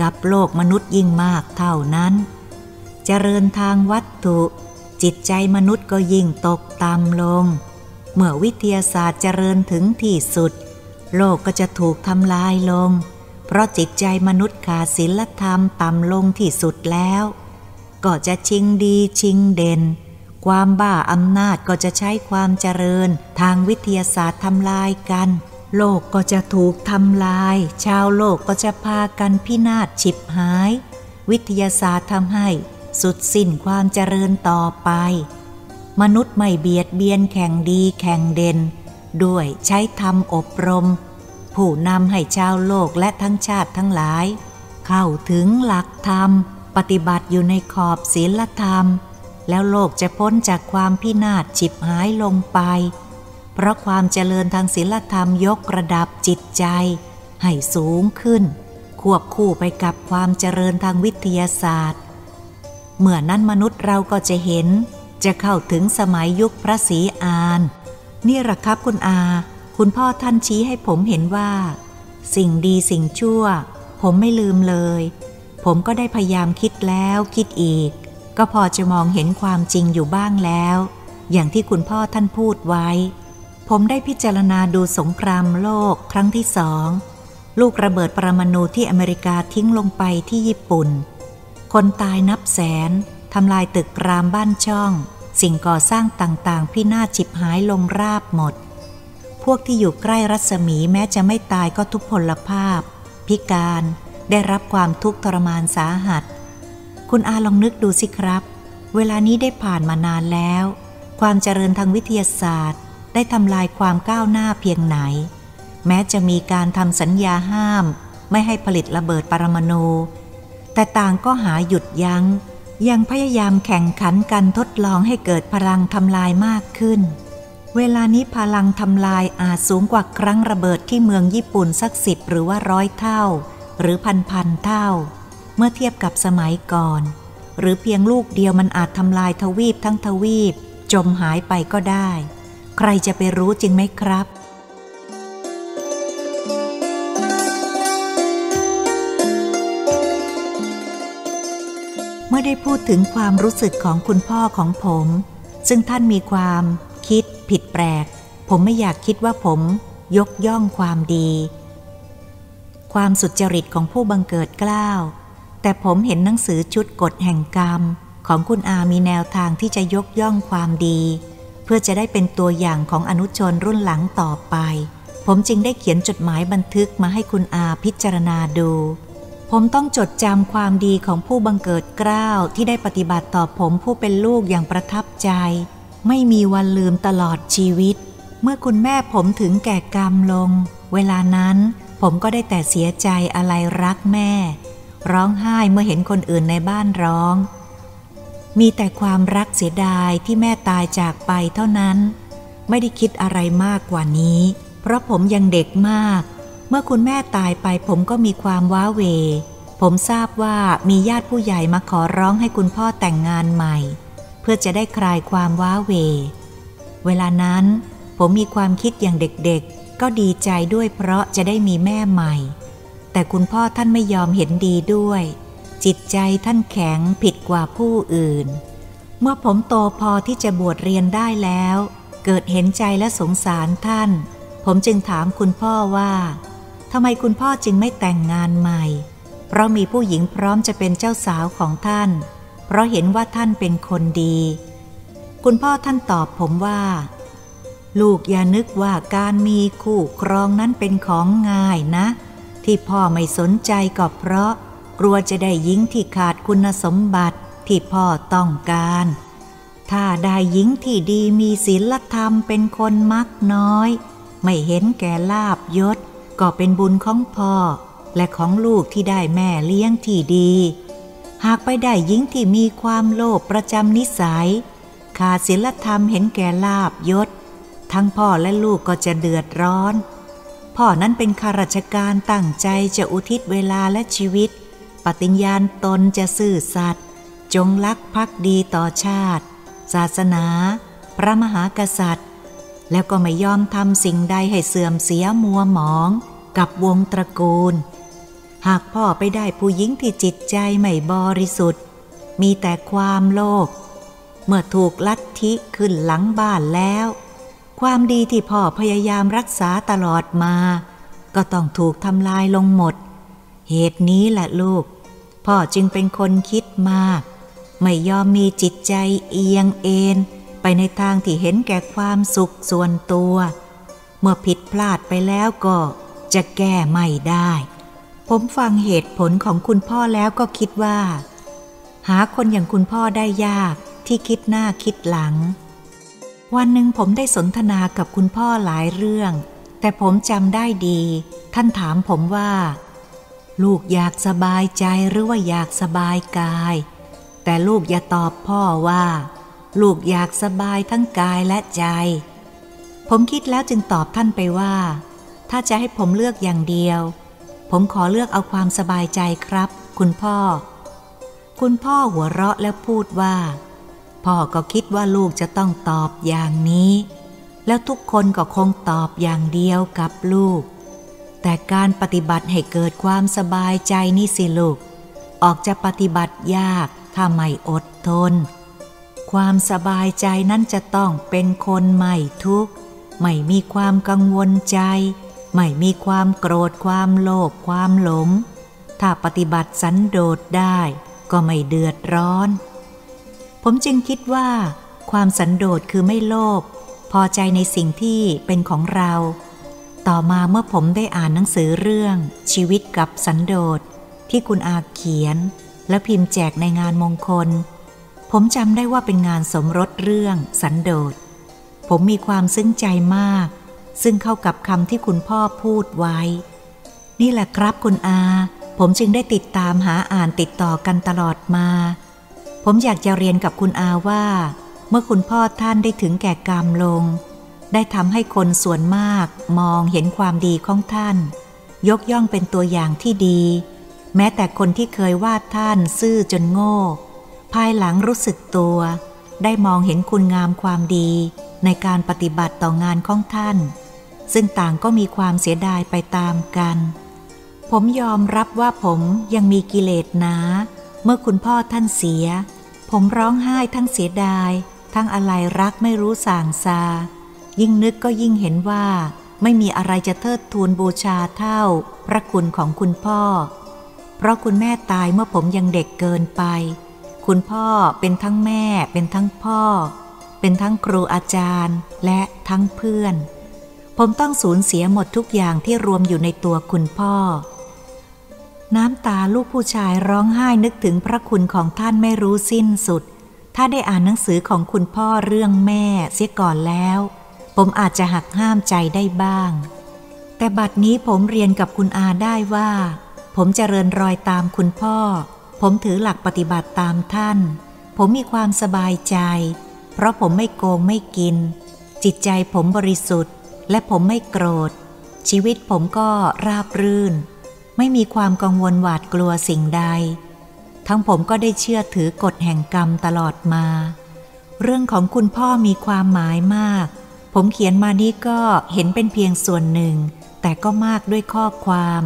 กับโลกมนุษย์ยิ่งมากเท่านั้น เจริญทางวัตถุ จิตใจมนุษย์ก็ยิ่งตกต่ำลง เมื่อวิทยาศาสตร์เจริญถึงที่สุด โลกก็จะถูกทำลายลง เพราะจิตใจมนุษย์ขาดศีลธรรมต่ำลงที่สุดแล้ว ก็จะชิงดีชิงเด่น ความบ้าอำนาจก็จะใช้ความเจริญ ทางวิทยาศาสตร์ทำลายกัน โลกก็จะถูกทำลาย ชาวโลกก็จะพากันพินาศฉิบหาย วิทยาศาสตร์ทำให้สุดสิ้นความเจริญต่อไป มนุษย์ไม่เบียดเบียนแข่งดีแข่งเด่น ด้วยใช้ธรรมอบรม ผู้นำให้ชาวโลกและทั้งชาติทั้งหลาย เข้าถึงหลักธรรม ปฏิบัติอยู่ในขอบศีลธรรม แล้วโลกจะพ้นจากความพินาศฉิบหายลงไป เพราะความเจริญทางศีลธรรมยกระดับจิตใจ ให้สูงขึ้น ควบคู่ไปกับความเจริญทางวิทยาศาสตร์ เมื่อนั้นมนุษย์เราก็จะเห็น จะเข้าถึงสมัยยุคพระศรีอาน นี่หรอครับคุณอา คุณพ่อท่านชี้ให้ผมเห็นว่า สิ่งดีสิ่งชั่ว ผมไม่ลืมเลย ผมก็ได้พยายามคิดแล้วคิดอีก ก็พอจะมองเห็นความจริงอยู่บ้างแล้ว อย่างที่คุณพ่อท่านพูดไว้ ผมได้พิจารณาดูสงครามโลกครั้งที่สองลูกระเบิดปรมาณูที่อเมริกาทิ้งลงไปที่ญี่ปุ่น คนตายนับแสนทำลายตึกรามบ้านช่อง สิ่งก่อสร้างต่างๆ พินาศฉิบหายลงราบหมด พวกที่อยู่ใกล้รัศมีแม้จะไม่ตายก็ทุพพลภาพ พิการ ได้รับความทุกข์ทรมานสาหัส คุณอาลองนึกดูสิครับ เวลานี้ได้ผ่านมานานแล้ว ความเจริญทางวิทยาศาสตร์ ได้ทำลายความก้าวหน้าเพียงไหน แม้จะมีการทำสัญญาห้าม ไม่ให้ผลิตระเบิดปรมาณูแต่ต่างก็หาหยุดยัง้ง ยังพยายามแข่งขันกันทดลองให้เกิดพลังทำลายมากขึ้น เวลานี้พลังทำลายอาจสูงกว่าครั้งระเบิดที่เมืองญี่ปุ่นสักสิบหรือว่าร้อยเท่า หรือพันพันเท่า เมื่อเทียบกับสมัยก่อน หรือเพียงลูกเดียวมันอาจทำลายทวีปทั้งทวีป จมหายไปก็ได้ ใครจะไปรู้จริงไหมครับเมื่อได้พูดถึงความรู้สึกของคุณพ่อของผม ซึ่งท่านมีความคิดผิดแปลก ผมไม่อยากคิดว่าผมยกย่องความดี ความสุจริตของผู้บังเกิดกล้าวแต่ผมเห็นหนังสือชุดกฎแห่งกรรม ของคุณอามีแนวทางที่จะยกย่องความดี เพื่อจะได้เป็นตัวอย่างของอนุชนรุ่นหลังต่อไป ผมจึงได้เขียนจดหมายบันทึกมาให้คุณอาพิจารณาดู ผมต้องจดจำความดีของผู้บังเกิดกล้าวที่ได้ปฏิบัติต่อผมผู้เป็นลูกอย่างประทับใจ ไม่มีวันลืมตลอดชีวิต เมื่อคุณแม่ผมถึงแก่กรรมลง เวลานั้น ผมก็ได้แต่เสียใจอะไรรักแม่ ร้องไห้เมื่อเห็นคนอื่นในบ้านร้อง มีแต่ความรักเสียดายที่แม่ตายจากไปเท่านั้น ไม่ได้คิดอะไรมากกว่านี้ เพราะผมยังเด็กมาก เมื่อคุณแม่ตายไปผมก็มีความว้าเวผผมทราบว่ามีญาติผู้ใหญ่มาขอร้องให้คุณพ่อแต่งงานใหม่ เพื่อจะได้คลายความว้าเว เวลานั้น ผมมีความคิดอย่างเด็กๆ ก็ดีใจด้วยเพราะจะได้มีแม่ใหม่ แต่คุณพ่อท่านไม่ยอมเห็นดีด้วย จิตใจท่านแข็งผิดกว่าผู้อื่น เมื่อผมโตพอที่จะบวชเรียนได้แล้ว เกิดเห็นใจและสงสารท่าน ผมจึงถามคุณพ่อว่าทำไมคุณพ่อจึงไม่แต่งงานใหม่ เพราะมีผู้หญิงพร้อมจะเป็นเจ้าสาวของท่าน เพราะเห็นว่าท่านเป็นคนดี คุณพ่อท่านตอบผมว่า ลูกอย่านึกว่าการมีคู่ครองนั้นเป็นของง่ายนะ ที่พ่อไม่สนใจก็เพราะ กลัวจะได้หญิงที่ขาดคุณสมบัติที่พ่อต้องการ ถ้าได้หญิงที่ดีมีศีลธรรมเป็นคนมักน้อย ไม่เห็นแก่ลาบยศ ก็เป็นบุญของพ่อ และของลูกที่ได้แม่เลี้ยงที่ดี หากไปได้หญิงที่มีความโลภประจำนิสัย ขาดศีลธรรมเห็นแก่ลาบยศ ทั้งพ่อและลูกก็จะเดือดร้อน พ่อนั้นเป็นข้าราชการตั้งใจจะอุทิศเวลาและชีวิต ปฏิญญาณตนจะซื่อสัตย์จงรักภักดีต่อชาติ ศาสนา พระมหากษัตริย์ แล้วก็ไม่ยอมทำสิ่งใดให้เสื่อมเสียมัวหมองกับวงตระกูล หากพ่อไปได้ผู้หญิงที่จิตใจไม่บริสุทธิ์ มีแต่ความโลภเมื่อถูกลัทธิขึ้นหลังบ้านแล้ว ความดีที่พ่อพยายามรักษาตลอดมา ก็ต้องถูกทำลายลงหมด เหตุนี้แหละลูก พ่อจึงเป็นคนคิดมาก ไม่ยอมมีจิตใจเอียงเอ็นไปในทางที่เห็นแก่ความสุขส่วนตัว เมื่อผิดพลาดไปแล้วก็จะแก้ไม่ได้ ผมฟังเหตุผลของคุณพ่อแล้วก็คิดว่า หาคนอย่างคุณพ่อได้ยากที่คิดหน้าคิดหลัง วันหนึ่งผมได้สนทนากับคุณพ่อหลายเรื่อง แต่ผมจำได้ดี ท่านถามผมว่า ลูกอยากสบายใจหรือว่าอยากสบายกาย แต่ลูกอย่าตอบพ่อว่า ลูกอยากสบายทั้งกายและใจ ผมคิดแล้วจึงตอบท่านไปว่า ถ้าจะให้ผมเลือกอย่างเดียว ผมขอเลือกเอาความสบายใจครับ คุณพ่อ คุณพ่อหัวเราะแล้วพูดว่า พ่อก็คิดว่าลูกจะต้องตอบอย่างนี้ แล้วทุกคนก็คงตอบอย่างเดียวกับลูก แต่การปฏิบัติให้เกิดความสบายใจนี่สิลูก ออกจะปฏิบัติยากถ้าไม่อดทน ความสบายใจนั้นจะต้องเป็นคนไม่ทุกข์ ไม่มีความกังวลใจ ไม่มีความโกรธความโลภความหลง ถ้าปฏิบัติสันโดษได้ก็ไม่เดือดร้อน ผมจึงคิดว่า ความสันโดษคือไม่โลภพอใจในสิ่งที่เป็นของเรา ต่อมาเมื่อผมได้อ่านหนังสือเรื่อง ชีวิตกับสันโดษที่คุณอาเขียน และพิมพ์แจกในงานมงคล ผมจำได้ว่าเป็นงานสมรสเรื่องสันโดษ ผมมีความซึ้งใจมาก ซึ่งเข้ากับคำที่คุณพ่อพูดไว้ นี่แหละครับคุณอา ผมจึงได้ติดตามหาอ่านติดต่อกันตลอดมา ผมอยากจะเรียนกับคุณอาว่า เมื่อคุณพ่อท่านได้ถึงแก่กรรมลง ได้ทำให้คนส่วนมากมองเห็นความดีของท่าน ยกย่องเป็นตัวอย่างที่ดี แม้แต่คนที่เคยว่าท่านซื่อจนโง่ ภายหลังรู้สึกตัว ได้มองเห็นคุณงามความดีในการปฏิบัติต่องานของท่าน ซึ่งต่างก็มีความเสียดายไปตามกัน ผมยอมรับว่าผมยังมีกิเลสนาเมื่อคุณพ่อท่านเสีย ผมร้องไห้ทั้งเสียดาย ทั้งอะไรรักไม่รู้สางซา ยิ่งนึกก็ยิ่งเห็นว่า ไม่มีอะไรจะเทิดทูนบูชาเท่า พระคุณของคุณพ่อ เพราะคุณแม่ตายเมื่อผมยังเด็กเกินไป คุณพ่อเป็นทั้งแม่ เป็นทั้งพ่อ เป็นทั้งครูอาจารย์และทั้งเพื่อน ผมต้องสูญเสียหมดทุกอย่างที่รวมอยู่ในตัวคุณพ่อ น้ำตาลูกผู้ชายร้องไห้นึกถึงพระคุณของท่านไม่รู้สิ้นสุด ถ้าได้อ่านหนังสือของคุณพ่อเรื่องแม่เสียก่อนแล้ว ผมอาจจะหักห้ามใจได้บ้าง แต่บัดนี้ผมเรียนกับคุณอาได้ว่า ผมจเจริญรอยตามคุณพ่อ ผมถือหลักปฏิบัติตามท่าน ผมมีความสบายใจ เพราะผมไม่โกงไม่กิน จิตใจผมบริสุทธิ์ และผมไม่โกรธ ชีวิตผมก็ราบรื่น ไม่มีความกังวลหวาดกลัวสิ่งใด ทั้งผมก็ได้เชื่อถือกฎแห่งกรรมตลอดมา เรื่องของคุณพ่อมีความหมายมาก ผมเขียนมานี้ก็เห็นเป็นเพียงส่วนหนึ่ง แต่ก็มากด้วยข้อความ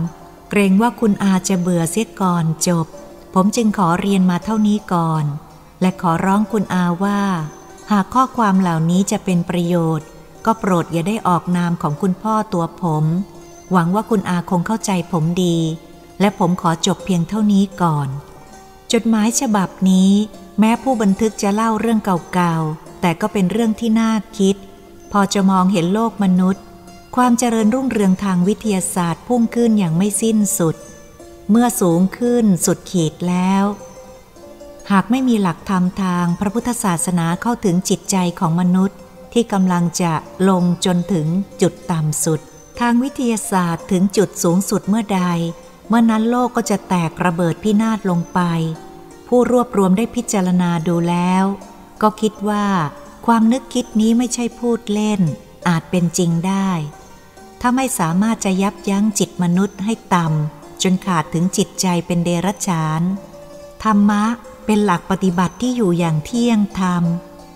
เกรงว่าคุณอาจะเบื่อเสียก่อนจบ ผมจึงขอเรียนมาเท่านี้ก่อน และขอร้องคุณอาว่า หากข้อความเหล่านี้จะเป็นประโยชน์ ก็โปรดอย่าได้ออกนามของคุณพ่อตัวผม หวังว่าคุณอาคงเข้าใจผมดี และผมขอจบเพียงเท่านี้ก่อน จดหมายฉบับนี้ แม้ผู้บันทึกจะเล่าเรื่องเก่าๆ แต่ก็เป็นเรื่องที่น่าคิด พอจะมองเห็นโลกมนุษย์ ความเจริญรุ่งเรืองทางวิทยาศาสตร์พุ่งขึ้นอย่างไม่สิ้นสุด เมื่อสูงขึ้นสุดขีดแล้ว หากไม่มีหลักธรรมทางพระพุทธศาสนาเข้าถึงจิตใจของมนุษย์ที่กำลังจะลงจนถึงจุดต่ำสุด ทางวิทยาศาสตร์ถึงจุดสูงสุดเมื่อใด เมื่อนั้นโลกก็จะแตกระเบิดพินาศลงไป ผู้รวบรวมได้พิจารณาดูแล้ว ก็คิดว่า ความนึกคิดนี้ไม่ใช่พูดเล่น อาจเป็นจริงได้ ถ้าไม่สามารถจะยับยั้งจิตมนุษย์ให้ต่ำจนขาดถึงจิตใจเป็นเดรัจฉาน ธรรมะเป็นหลักปฏิบัติที่อยู่อย่างเที่ยงธรรม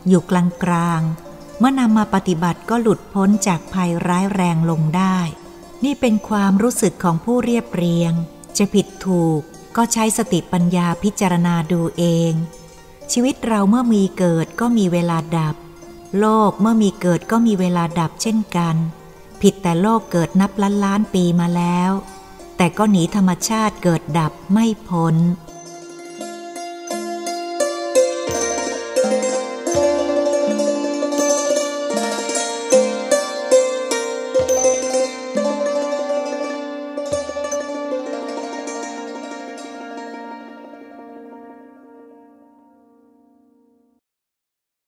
อยู่กลางกลาง เมื่อนำมาปฏิบัติก็หลุดพ้นจากภัยร้ายแรงลงได้ นี่เป็นความรู้สึกของผู้เรียบเรียง จะผิดถูกก็ใช้สติปัญญาพิจารณาดูเอง ชีวิตเราเมื่อมีเกิดก็มีเวลาดับ โลกเมื่อมีเกิดก็มีเวลาดับเช่นกัน ผิดแต่โลกเกิดนับล้านล้านปีมาแล้ว แต่ก็หนีธรรมชาติเกิดดับไม่พ้น